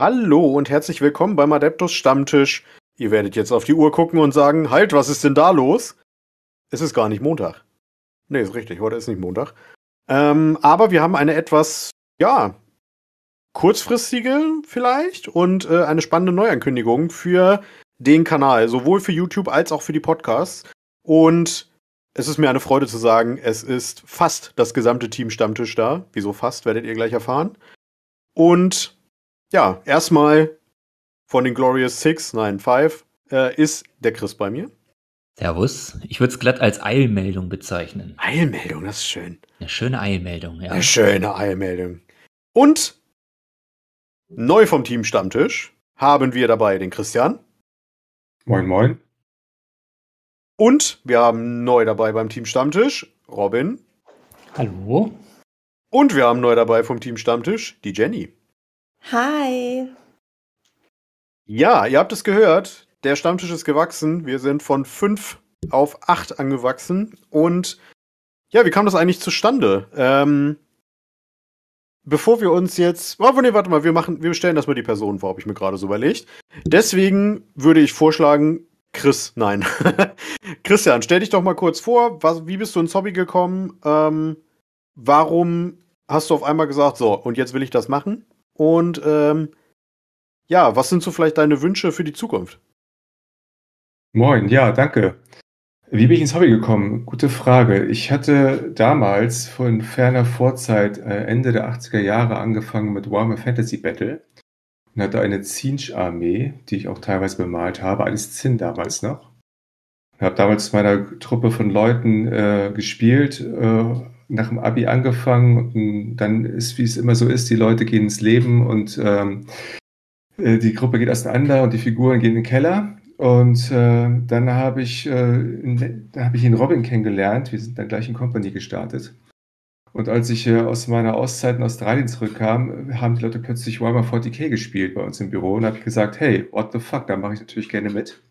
Hallo und herzlich willkommen beim Adeptus Stammtisch. Ihr werdet jetzt auf die Uhr gucken und sagen, halt, was ist denn da los? Es ist gar nicht Montag. Nee, ist richtig, heute ist nicht Montag. Ähm, aber wir haben eine etwas, ja, kurzfristige vielleicht und äh, eine spannende Neuankündigung für den Kanal, sowohl für YouTube als auch für die Podcasts. Und es ist mir eine Freude zu sagen, es ist fast das gesamte Team Stammtisch da. Wieso fast, werdet ihr gleich erfahren. Und ja, erstmal von den Glorious Six, nein, Five, äh, ist der Chris bei mir. Servus. Ich würde es glatt als Eilmeldung bezeichnen. Eilmeldung, das ist schön. Eine schöne Eilmeldung, ja. Eine schöne Eilmeldung. Und neu vom Team Stammtisch haben wir dabei den Christian. Moin, moin. Und wir haben neu dabei beim Team Stammtisch Robin. Hallo. Und wir haben neu dabei vom Team Stammtisch die Jenny. Hi. Ja, ihr habt es gehört. Der Stammtisch ist gewachsen. Wir sind von fünf auf acht angewachsen. Und ja, wie kam das eigentlich zustande? Ähm, bevor wir uns jetzt. Oh, nee, warte mal, wir machen, wir stellen erstmal die Person vor, habe ich mir gerade so überlegt. Deswegen würde ich vorschlagen, Chris, nein. Christian, stell dich doch mal kurz vor. Was, wie bist du ins Hobby gekommen? Ähm, warum hast du auf einmal gesagt, so, und jetzt will ich das machen? Und ähm, ja, was sind so vielleicht deine Wünsche für die Zukunft? Moin, ja, danke. Wie bin ich ins Hobby gekommen? Gute Frage. Ich hatte damals von ferner Vorzeit äh, Ende der 80er Jahre angefangen mit Warhammer Fantasy Battle und hatte eine Zinch-Armee, die ich auch teilweise bemalt habe, als Zinn damals noch. Ich habe damals mit meiner Truppe von Leuten äh, gespielt, äh, nach dem Abi angefangen und dann ist, wie es immer so ist, die Leute gehen ins Leben und ähm, äh, die Gruppe geht auseinander und die Figuren gehen in den Keller. Und äh, dann habe ich, äh, hab ich ihn Robin kennengelernt. Wir sind dann gleich in Company gestartet. Und als ich äh, aus meiner Auszeit in Australien zurückkam, haben die Leute plötzlich Warhammer 40k gespielt bei uns im Büro. Und habe ich gesagt, hey, what the fuck, da mache ich natürlich gerne mit.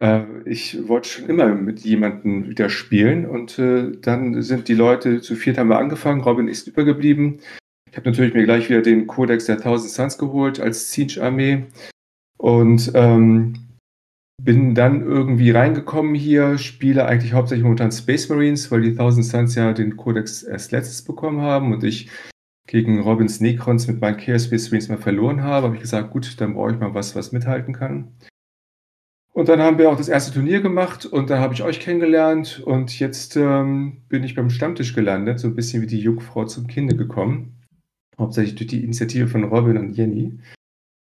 Äh, ich wollte schon immer mit jemandem wieder spielen. Und äh, dann sind die Leute, zu viert haben wir angefangen, Robin ist übergeblieben. Ich habe natürlich mir gleich wieder den Codex der 1000 Suns geholt als Siege-Armee. Und ähm, bin dann irgendwie reingekommen hier, spiele eigentlich hauptsächlich momentan Space Marines, weil die Thousand Suns ja den Codex erst letztes bekommen haben und ich gegen Robins Necrons mit meinen Chaos Space Marines mal verloren habe, habe ich gesagt, gut, dann brauche ich mal was, was mithalten kann. Und dann haben wir auch das erste Turnier gemacht und da habe ich euch kennengelernt und jetzt ähm, bin ich beim Stammtisch gelandet, so ein bisschen wie die Jungfrau zum Kinde gekommen. Hauptsächlich durch die Initiative von Robin und Jenny.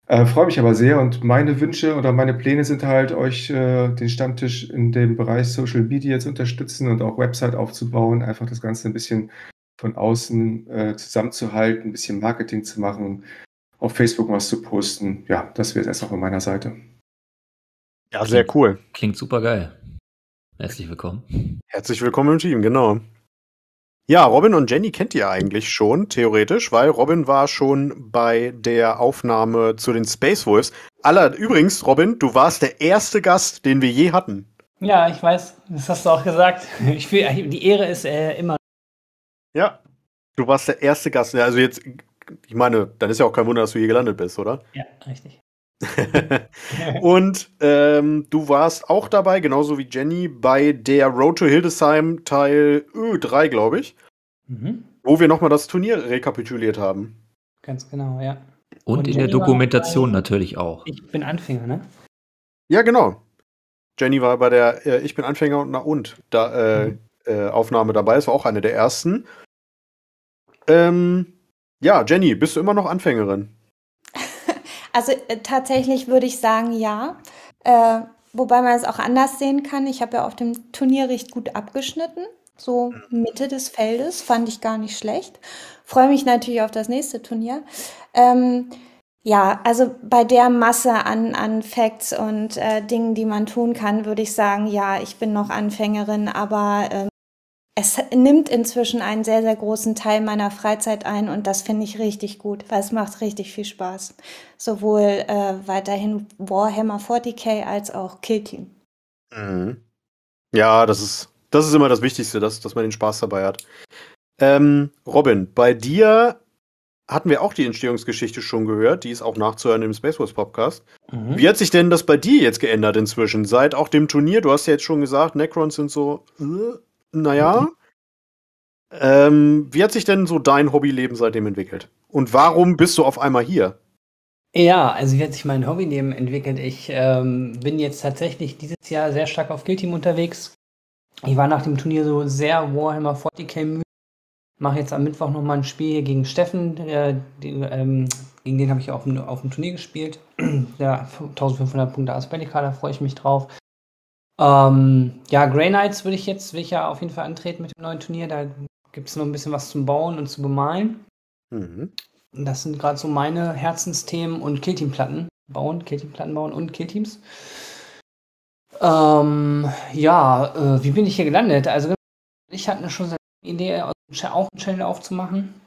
Äh, Freue mich aber sehr und meine Wünsche oder meine Pläne sind halt, euch äh, den Stammtisch in dem Bereich Social Media zu unterstützen und auch Website aufzubauen, einfach das Ganze ein bisschen von außen äh, zusammenzuhalten, ein bisschen Marketing zu machen, auf Facebook was zu posten. Ja, das wäre es erstmal von meiner Seite. Ja, sehr cool. Klingt super geil. Herzlich willkommen. Herzlich willkommen im Team, genau. Ja, Robin und Jenny kennt ihr eigentlich schon, theoretisch, weil Robin war schon bei der Aufnahme zu den Space Wolves. Aller, übrigens, Robin, du warst der erste Gast, den wir je hatten. Ja, ich weiß, das hast du auch gesagt. Ich will, die Ehre ist äh, immer. Ja, du warst der erste Gast. Also jetzt, ich meine, dann ist ja auch kein Wunder, dass du hier gelandet bist, oder? Ja, richtig. und ähm, du warst auch dabei, genauso wie Jenny, bei der Road to Hildesheim Teil 3, glaube ich. Mhm. Wo wir nochmal das Turnier rekapituliert haben. Ganz genau, ja. Und, und in Jenny der Dokumentation natürlich auch. Ich bin Anfänger, ne? Ja, genau. Jenny war bei der äh, Ich bin Anfänger und na und da, äh, mhm. äh, Aufnahme dabei. Es war auch eine der ersten. Ähm, ja, Jenny, bist du immer noch Anfängerin? Also äh, tatsächlich würde ich sagen, ja. Äh, wobei man es auch anders sehen kann. Ich habe ja auf dem Turnier recht gut abgeschnitten. So Mitte des Feldes fand ich gar nicht schlecht. Freue mich natürlich auf das nächste Turnier. Ähm, ja, also bei der Masse an, an Facts und äh, Dingen, die man tun kann, würde ich sagen, ja, ich bin noch Anfängerin, aber ähm, es nimmt inzwischen einen sehr, sehr großen Teil meiner Freizeit ein und das finde ich richtig gut, weil es macht richtig viel Spaß. Sowohl äh, weiterhin Warhammer 40k als auch Kill Team. Mhm. Ja, das ist, das ist immer das Wichtigste, dass, dass man den Spaß dabei hat. Ähm, Robin, bei dir hatten wir auch die Entstehungsgeschichte schon gehört. Die ist auch nachzuhören im Space Wars Podcast. Mhm. Wie hat sich denn das bei dir jetzt geändert inzwischen? Seit auch dem Turnier, du hast ja jetzt schon gesagt, Necrons sind so, äh, naja. Ähm, wie hat sich denn so dein Hobbyleben seitdem entwickelt? Und warum bist du auf einmal hier? Ja, also wie hat sich mein Hobbyleben entwickelt? Ich ähm, bin jetzt tatsächlich dieses Jahr sehr stark auf Guild Team unterwegs. Ich war nach dem Turnier so sehr Warhammer 40k müde. Mache jetzt am Mittwoch nochmal ein Spiel hier gegen Steffen. Der, den, ähm, gegen den habe ich auf dem, auf dem Turnier gespielt. Der 1500 Punkte Aspellica, da freue ich mich drauf. Ähm, ja, Grey Knights würde ich jetzt, will ich ja auf jeden Fall antreten mit dem neuen Turnier. Da gibt es noch ein bisschen was zum Bauen und zu bemalen. Mhm. Das sind gerade so meine Herzensthemen und Killteam-Platten bauen, Killteam-Platten bauen und Killteams. Ähm, ja, äh, wie bin ich hier gelandet? Also ich hatte schon so eine Idee, auch einen Channel aufzumachen.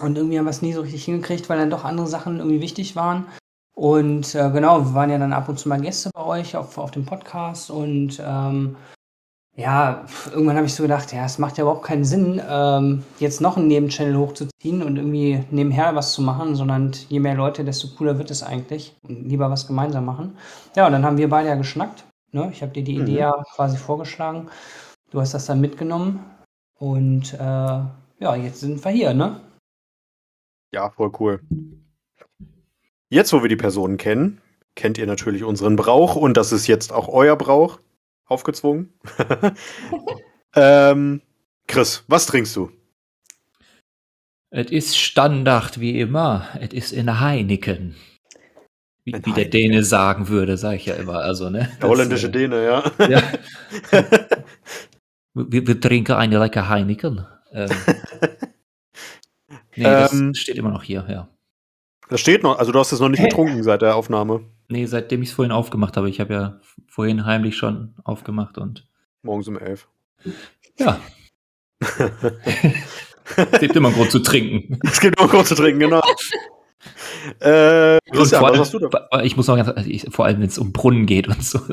Und irgendwie haben wir es nie so richtig hingekriegt, weil dann doch andere Sachen irgendwie wichtig waren. Und äh, genau, wir waren ja dann ab und zu mal Gäste bei euch auf, auf dem Podcast und ähm, ja, irgendwann habe ich so gedacht, ja, es macht ja überhaupt keinen Sinn, ähm, jetzt noch einen Nebenchannel hochzuziehen und irgendwie nebenher was zu machen, sondern je mehr Leute, desto cooler wird es eigentlich und lieber was gemeinsam machen. Ja, und dann haben wir beide ja geschnackt. Ne? Ich habe dir die Mhm. Idee ja quasi vorgeschlagen. Du hast das dann mitgenommen und äh, ja, jetzt sind wir hier, ne? Ja, voll cool. Jetzt, wo wir die Personen kennen, kennt ihr natürlich unseren Brauch und das ist jetzt auch euer Brauch. Aufgezwungen. ähm, Chris, was trinkst du? Es ist Standard wie immer. Es ist in Heineken. Wie, wie der. Däne sagen würde, sage ich ja immer. Also, ne? Der holländische äh, Däne, ja. Ja. wir, wir trinken eine lecker Heineken. Ähm, nee, das Ähm. steht immer noch hier, ja. Das steht noch, also du hast es noch nicht getrunken seit der Aufnahme. Nee, seitdem ich es vorhin aufgemacht habe. Ich habe ja vorhin heimlich schon aufgemacht und Morgens um elf. ja, es gibt immer einen Grund zu trinken. Es gibt noch kurz zu trinken, genau. äh, Christian, vor was allem, hast du da? Ich muss noch ganz, also ich, vor allem, wenn es um Brunnen geht und so.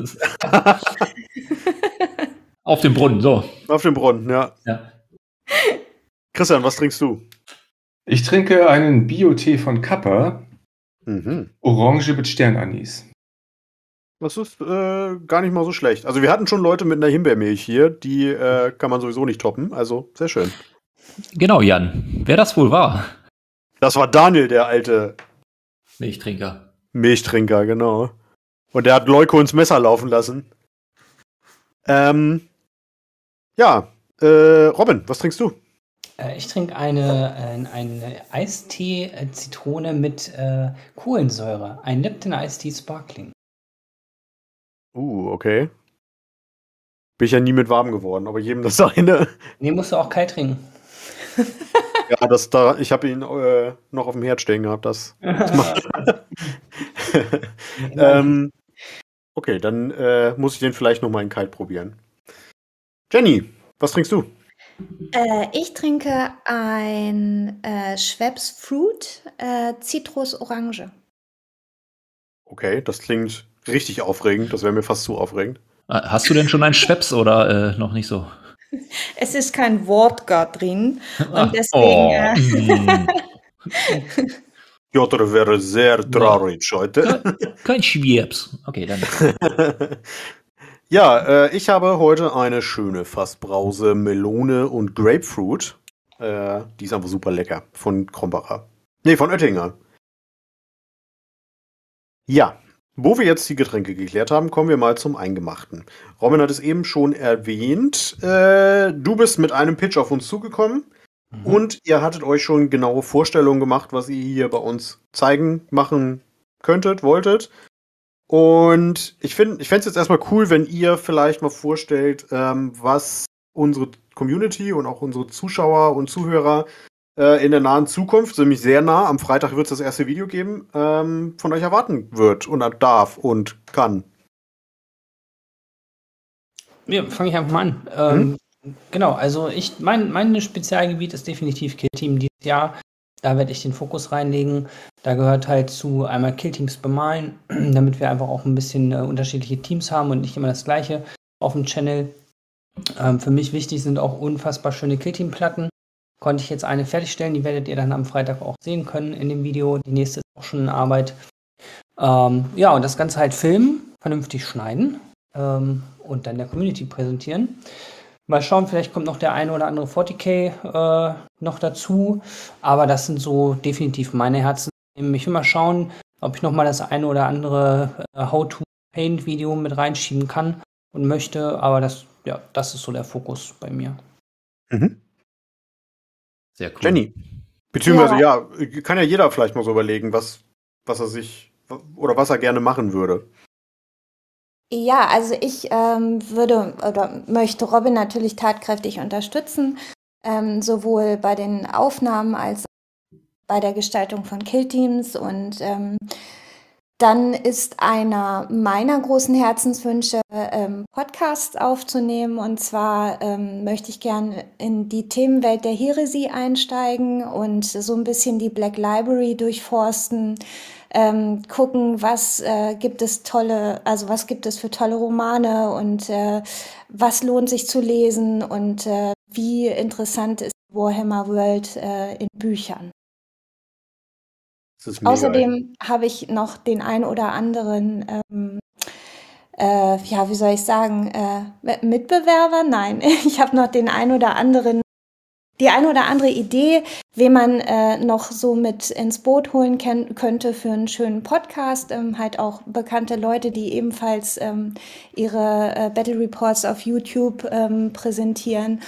Auf dem Brunnen, so. Auf dem Brunnen, ja. Ja. Christian, was trinkst du? Ich trinke einen Bio-Tee von Kappa, Mhm. Orange mit Sternanis. Das ist äh, gar nicht mal so schlecht. Also wir hatten schon Leute mit einer Himbeermilch hier, die äh, kann man sowieso nicht toppen. Also sehr schön. Genau, Jan. Wer das wohl war? Das war Daniel, der alte Milchtrinker. Milchtrinker, genau. Und der hat Leuko ins Messer laufen lassen. Ähm, ja, äh, Robin, was trinkst du? Äh, ich trinke eine, äh, eine Eistee-Zitrone mit äh, Kohlensäure. Ein Lipton Eistee Sparkling. Uh, okay. Bin ich ja nie mit warm geworden, aber jedem das seine. Nee, musst du auch kalt trinken. Ja, das da, ich habe ihn äh, noch auf dem Herd stehen gehabt. Das. ähm, okay, dann äh, muss ich den vielleicht noch mal in kalt probieren. Jenny, was trinkst du? Äh, ich trinke ein äh, Schweppes Fruit äh, Citrus Orange. Okay, das klingt richtig aufregend. Das wäre mir fast zu aufregend. Äh, Hast du denn schon einen Schweppes oder äh, noch nicht so? Es ist kein Wodka drin Ah, und deswegen. Äh, mm. Ja, das wäre sehr traurig heute. Kein Schweppes. Okay, dann. Ja, äh, ich habe heute eine schöne Fassbrause Melone und Grapefruit. Äh, die ist einfach super lecker. Von Krombacher. Nee, von Oettinger. Ja, wo wir jetzt die Getränke geklärt haben, kommen wir mal zum Eingemachten. Robin hat es eben schon erwähnt. Äh, du bist mit einem Pitch auf uns zugekommen. Mhm. Und ihr hattet euch schon genaue Vorstellungen gemacht, was ihr hier bei uns zeigen, machen könntet, wolltet. Und ich finde, ich fände es jetzt erstmal cool, wenn ihr vielleicht mal vorstellt, ähm, was unsere Community und auch unsere Zuschauer und Zuhörer äh, in der nahen Zukunft, nämlich sehr nah, am Freitag wird es das erste Video geben, ähm, von euch erwarten wird und darf und kann. Ja, fange ich einfach mal an. Ähm, Genau, also ich, mein, mein Spezialgebiet ist definitiv Killteam dieses Jahr. Da werde ich den Fokus reinlegen. Da gehört halt zu einmal Killteams bemalen, damit wir einfach auch ein bisschen äh, unterschiedliche Teams haben und nicht immer das gleiche auf dem Channel. Ähm, für mich wichtig sind auch unfassbar schöne Killteam-Platten. konnte ich jetzt eine fertigstellen. Die werdet ihr dann am Freitag auch sehen können in dem Video. Die nächste ist auch schon in Arbeit. Ähm, ja, und das Ganze halt filmen, vernünftig schneiden ähm, und dann der Community präsentieren. Mal schauen, vielleicht kommt noch der eine oder andere 40k äh, noch dazu. Aber das sind so definitiv meine Herzen. Ich will mal schauen, ob ich noch mal das eine oder andere äh, How-to-Paint-Video mit reinschieben kann und möchte. Aber das, ja, das ist so der Fokus bei mir. Mhm. Sehr cool. Jenny. Beziehungsweise, ja. ja, kann ja jeder vielleicht mal so überlegen, was, was er sich oder was er gerne machen würde. Ja, also ich ähm, würde oder möchte Robin natürlich tatkräftig unterstützen, ähm, sowohl bei den Aufnahmen als auch bei der Gestaltung von Killteams. Und ähm, dann ist einer meiner großen Herzenswünsche, ähm, Podcasts aufzunehmen. Und zwar ähm, möchte ich gern in die Themenwelt der Heresie einsteigen und so ein bisschen die Black Library durchforsten ähm, gucken, was äh, gibt es tolle, also was gibt es für tolle Romane und äh, was lohnt sich zu lesen und äh, wie interessant ist Warhammer World äh, in Büchern. Außerdem habe ich noch den ein oder anderen ähm, äh, ja, wie soll ich sagen, äh, Mitbewerber? Nein, ich habe noch den ein oder anderen die eine oder andere Idee, wen man äh, noch so mit ins Boot holen könnte für einen schönen Podcast. Ähm, halt auch bekannte Leute, die ebenfalls ähm, ihre äh, Battle Reports auf YouTube ähm, präsentieren.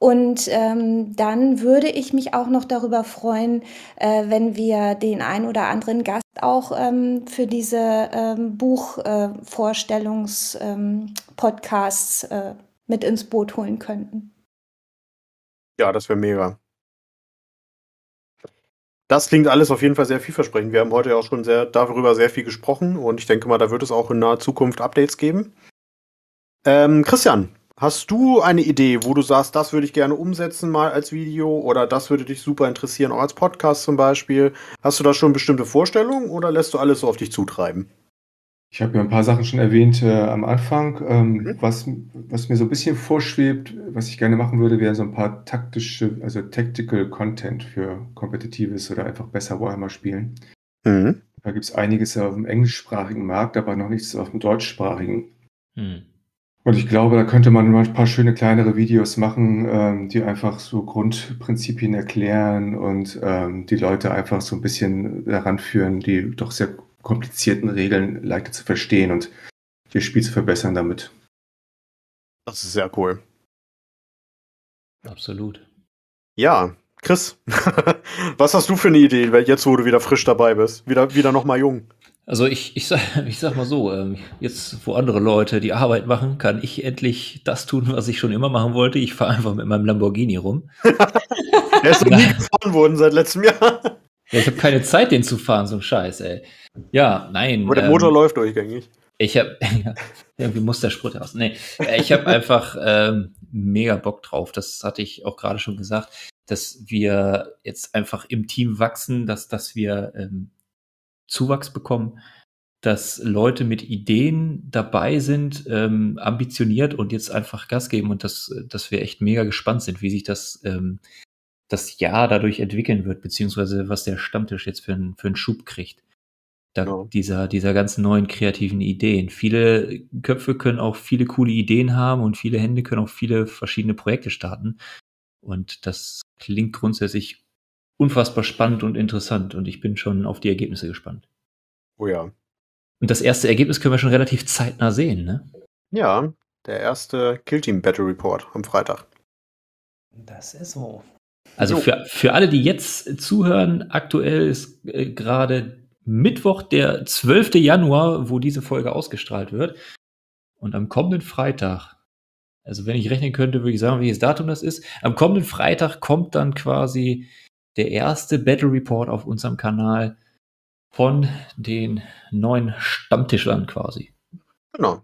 Und ähm, dann würde ich mich auch noch darüber freuen, äh, wenn wir den ein oder anderen Gast auch ähm, für diese ähm, Buchvorstellungspodcasts äh, äh, mit ins Boot holen könnten. Ja, das wäre mega. Das klingt alles auf jeden Fall sehr vielversprechend. Wir haben heute ja auch schon sehr, darüber sehr viel gesprochen und ich denke mal, da wird es auch in naher Zukunft Updates geben. Ähm, Christian, hast du eine Idee, wo du sagst, das würde ich gerne umsetzen mal als Video oder das würde dich super interessieren, auch als Podcast zum Beispiel? Hast du da schon bestimmte Vorstellungen oder lässt du alles so auf dich zutreiben? Ich habe ja ein paar Sachen schon erwähnt äh, am Anfang. Ähm, mhm. was, was mir so ein bisschen vorschwebt, was ich gerne machen würde, wären so ein paar taktische, also Tactical Content für kompetitives oder einfach besser Warhammer spielen. Mhm. Da gibt es einiges auf dem englischsprachigen Markt, aber noch nichts auf dem deutschsprachigen. Mhm. Und ich glaube, da könnte man mal ein paar schöne kleinere Videos machen, ähm, die einfach so Grundprinzipien erklären und ähm, die Leute einfach so ein bisschen daran führen, die doch sehr komplizierten Regeln leichter zu verstehen und ihr Spiel zu verbessern damit. Das ist sehr cool. Absolut. Ja, Chris, was hast du für eine Idee, jetzt wo du wieder frisch dabei bist? Wieder, wieder nochmal jung. Also ich, ich, sag, ich sag mal so, ähm, jetzt wo andere Leute die Arbeit machen, kann ich endlich das tun, was ich schon immer machen wollte. Ich fahre einfach mit meinem Lamborghini rum. er ist noch nie gefahren worden seit letztem Jahr. Ja, ich habe keine Zeit, den zu fahren, so ein Scheiß, ey. Ja, nein. Aber der ähm, Motor läuft durchgängig. Ich habe irgendwie muss der Sprit raus. Nee, äh, ich habe einfach ähm, mega Bock drauf. Das hatte ich auch gerade schon gesagt, dass wir jetzt einfach im Team wachsen, dass dass wir ähm, Zuwachs bekommen, dass Leute mit Ideen dabei sind, ähm, ambitioniert und jetzt einfach Gas geben und dass dass wir echt mega gespannt sind, wie sich das ähm, das Jahr dadurch entwickeln wird, beziehungsweise was der Stammtisch jetzt für, einen für einen Schub kriegt. Da, genau. dieser, dieser ganzen neuen kreativen Ideen. Viele Köpfe können auch viele coole Ideen haben und viele Hände können auch viele verschiedene Projekte starten. Und das klingt grundsätzlich unfassbar spannend und interessant und ich bin schon auf die Ergebnisse gespannt. Oh ja. Und das erste Ergebnis können wir schon relativ zeitnah sehen, ne? Ja, der erste Killteam Battle Report am Freitag. Das ist so. Also so. für, für alle, die jetzt zuhören, aktuell ist äh, gerade Mittwoch, der 12. Januar, wo diese Folge ausgestrahlt wird. Und am kommenden Freitag, also wenn ich rechnen könnte, würde ich sagen, welches Datum das ist. Am kommenden Freitag kommt dann quasi der erste Battle Report auf unserem Kanal von den neuen Stammtischlern quasi. Genau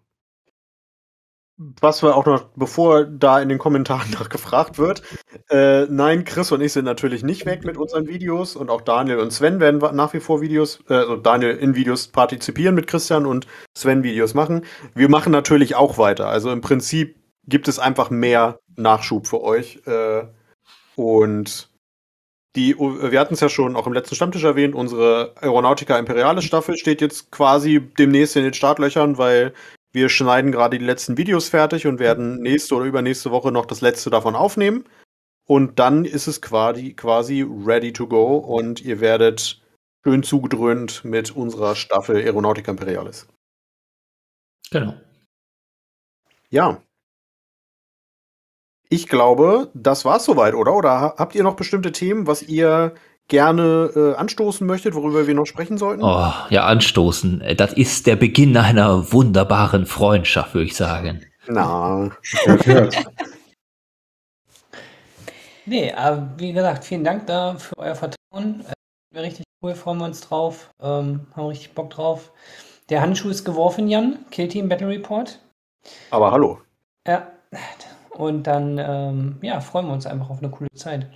was wir auch noch, bevor da in den Kommentaren nachgefragt wird, äh, nein, Chris und ich sind natürlich nicht weg mit unseren Videos und auch Daniel und Sven werden nach wie vor Videos, äh, also Daniel in Videos partizipieren mit Christian und Sven Videos machen. Wir machen natürlich auch weiter. Also im Prinzip gibt es einfach mehr Nachschub für euch äh, und die, wir hatten es ja schon auch im letzten Stammtisch erwähnt, unsere Aeronautica Imperialis Staffel steht jetzt quasi demnächst in den Startlöchern, weil wir schneiden gerade die letzten Videos fertig und werden nächste oder übernächste Woche noch das letzte davon aufnehmen. Und dann ist es quasi, quasi ready to go und ihr werdet schön zugedröhnt mit unserer Staffel Aeronautica Imperialis. Genau. Ja. Ich glaube, das war's soweit, oder? Oder habt ihr noch bestimmte Themen, was ihr gerne äh, anstoßen möchtet, worüber wir noch sprechen sollten? Oh, ja, anstoßen. Äh, das ist der Beginn einer wunderbaren Freundschaft, würde ich sagen. Na. nee, aber wie gesagt, vielen Dank da für euer Vertrauen. Äh, richtig cool, freuen wir uns drauf. Ähm, haben richtig Bock drauf. Der Handschuh ist geworfen, Jan. Kill Team Battle Report. Aber hallo. Ja. Und dann, ähm, ja, freuen wir uns einfach auf eine coole Zeit.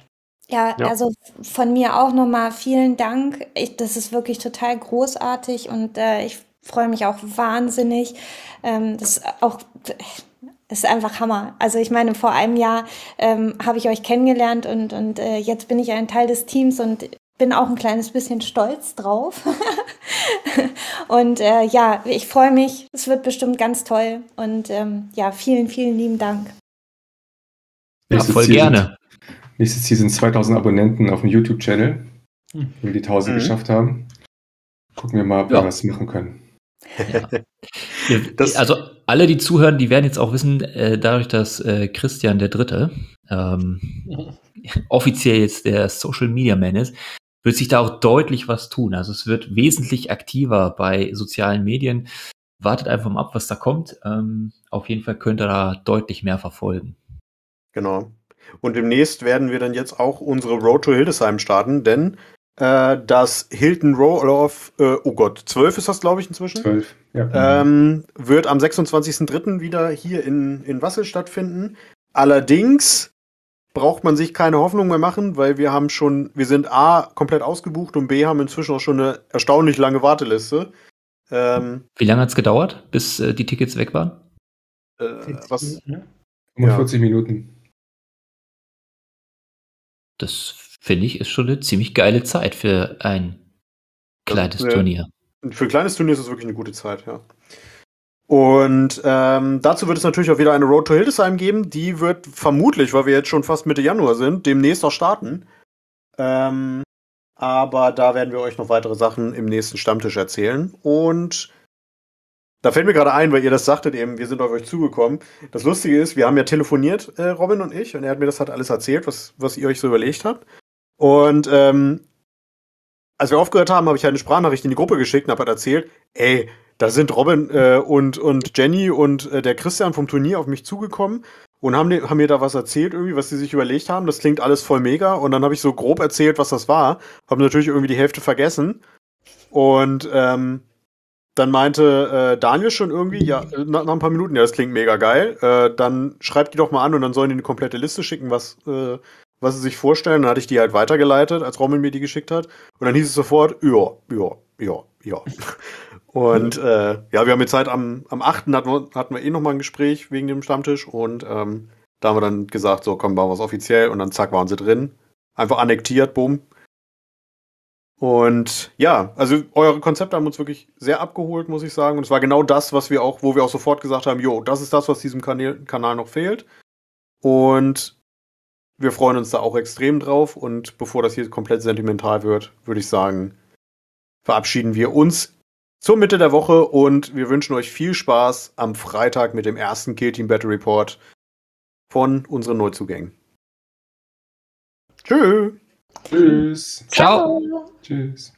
Ja, ja, also von mir auch nochmal vielen Dank. Ich, das ist wirklich total großartig und äh, ich freue mich auch wahnsinnig. Ähm, das ist auch das ist einfach Hammer. Also ich meine, vor einem Jahr ähm, habe ich euch kennengelernt und, und äh, jetzt bin ich ein Teil des Teams und bin auch ein kleines bisschen stolz drauf. und äh, ja, ich freue mich. Es wird bestimmt ganz toll. Und ähm, ja, vielen, vielen lieben Dank. Ja, voll gerne. Nächstes Ziel sind 2000 Abonnenten auf dem YouTube-Channel. Wenn wir die 1000 mhm. geschafft haben, gucken wir mal, ob ja. wir was machen können. Ja. also alle, die zuhören, die werden jetzt auch wissen, äh, dadurch, dass äh, Christian der Dritte ähm, offiziell jetzt der Social Media Man ist, wird sich da auch deutlich was tun. Also es wird wesentlich aktiver bei sozialen Medien. Wartet einfach mal ab, was da kommt. Ähm, auf jeden Fall könnt ihr da deutlich mehr verfolgen. Genau. Und demnächst werden wir dann jetzt auch unsere Road to Hildesheim starten, denn äh, das Hilton Roll-Off, äh, oh Gott, 12 ist das, glaube ich, inzwischen. 12, ja. Ähm, wird am 26.03. wieder hier in, in Wassel stattfinden. Allerdings braucht man sich keine Hoffnung mehr machen, weil wir haben schon, wir sind A, komplett ausgebucht und B, haben inzwischen auch schon eine erstaunlich lange Warteliste. Ähm, Wie lange hat es gedauert, bis äh, die Tickets weg waren? Äh, was? 45 ja. Minuten. Das finde ich ist schon eine ziemlich geile Zeit für ein kleines ja, Turnier. Für ein kleines Turnier ist es wirklich eine gute Zeit, ja. Und ähm, dazu wird es natürlich auch wieder eine Road to Hildesheim geben. Die wird vermutlich, weil wir jetzt schon fast Mitte Januar sind, demnächst auch starten. Ähm, aber da werden wir euch noch weitere Sachen im nächsten Stammtisch erzählen. Und da fällt mir gerade ein, weil ihr das sagtet eben, wir sind auf euch zugekommen. Das Lustige ist, wir haben ja telefoniert, äh, Robin und ich, und er hat mir das halt alles erzählt, was, was ihr euch so überlegt habt. Und ähm, als wir aufgehört haben, habe ich halt eine Sprachnachricht in die Gruppe geschickt und habe halt erzählt, ey, da sind Robin äh, und, und Jenny und äh, der Christian vom Turnier auf mich zugekommen und haben, haben mir da was erzählt, irgendwie, was sie sich überlegt haben. Das klingt alles voll mega. Und dann habe ich so grob erzählt, was das war. Habe natürlich irgendwie die Hälfte vergessen. Und ähm, dann meinte äh, Daniel schon irgendwie, ja, nach, nach, ein paar Minuten, ja, das klingt mega geil. Äh, dann schreibt die doch mal an und dann sollen die eine komplette Liste schicken, was, äh, was sie sich vorstellen. Dann hatte ich die halt weitergeleitet, als Roman mir die geschickt hat. Und dann hieß es sofort, ja, ja, ja, ja. Und äh, ja, wir haben jetzt Zeit am, am 8. hatten wir, hatten wir eh nochmal ein Gespräch wegen dem Stammtisch und ähm, da haben wir dann gesagt, so komm, bauen wir es offiziell und dann zack, waren sie drin. Einfach annektiert, bumm. Und ja, also eure Konzepte haben uns wirklich sehr abgeholt, muss ich sagen. Und es war genau das, was wir auch, wo wir auch sofort gesagt haben, jo, das ist das, was diesem Kanal, Kanal noch fehlt. Und wir freuen uns da auch extrem drauf. Und bevor das hier komplett sentimental wird, würde ich sagen, verabschieden wir uns zur Mitte der Woche und wir wünschen euch viel Spaß am Freitag mit dem ersten Kill Team Battle Report von unseren Neuzugängen. Tschö. Tschüss. Ciao. Tschüss.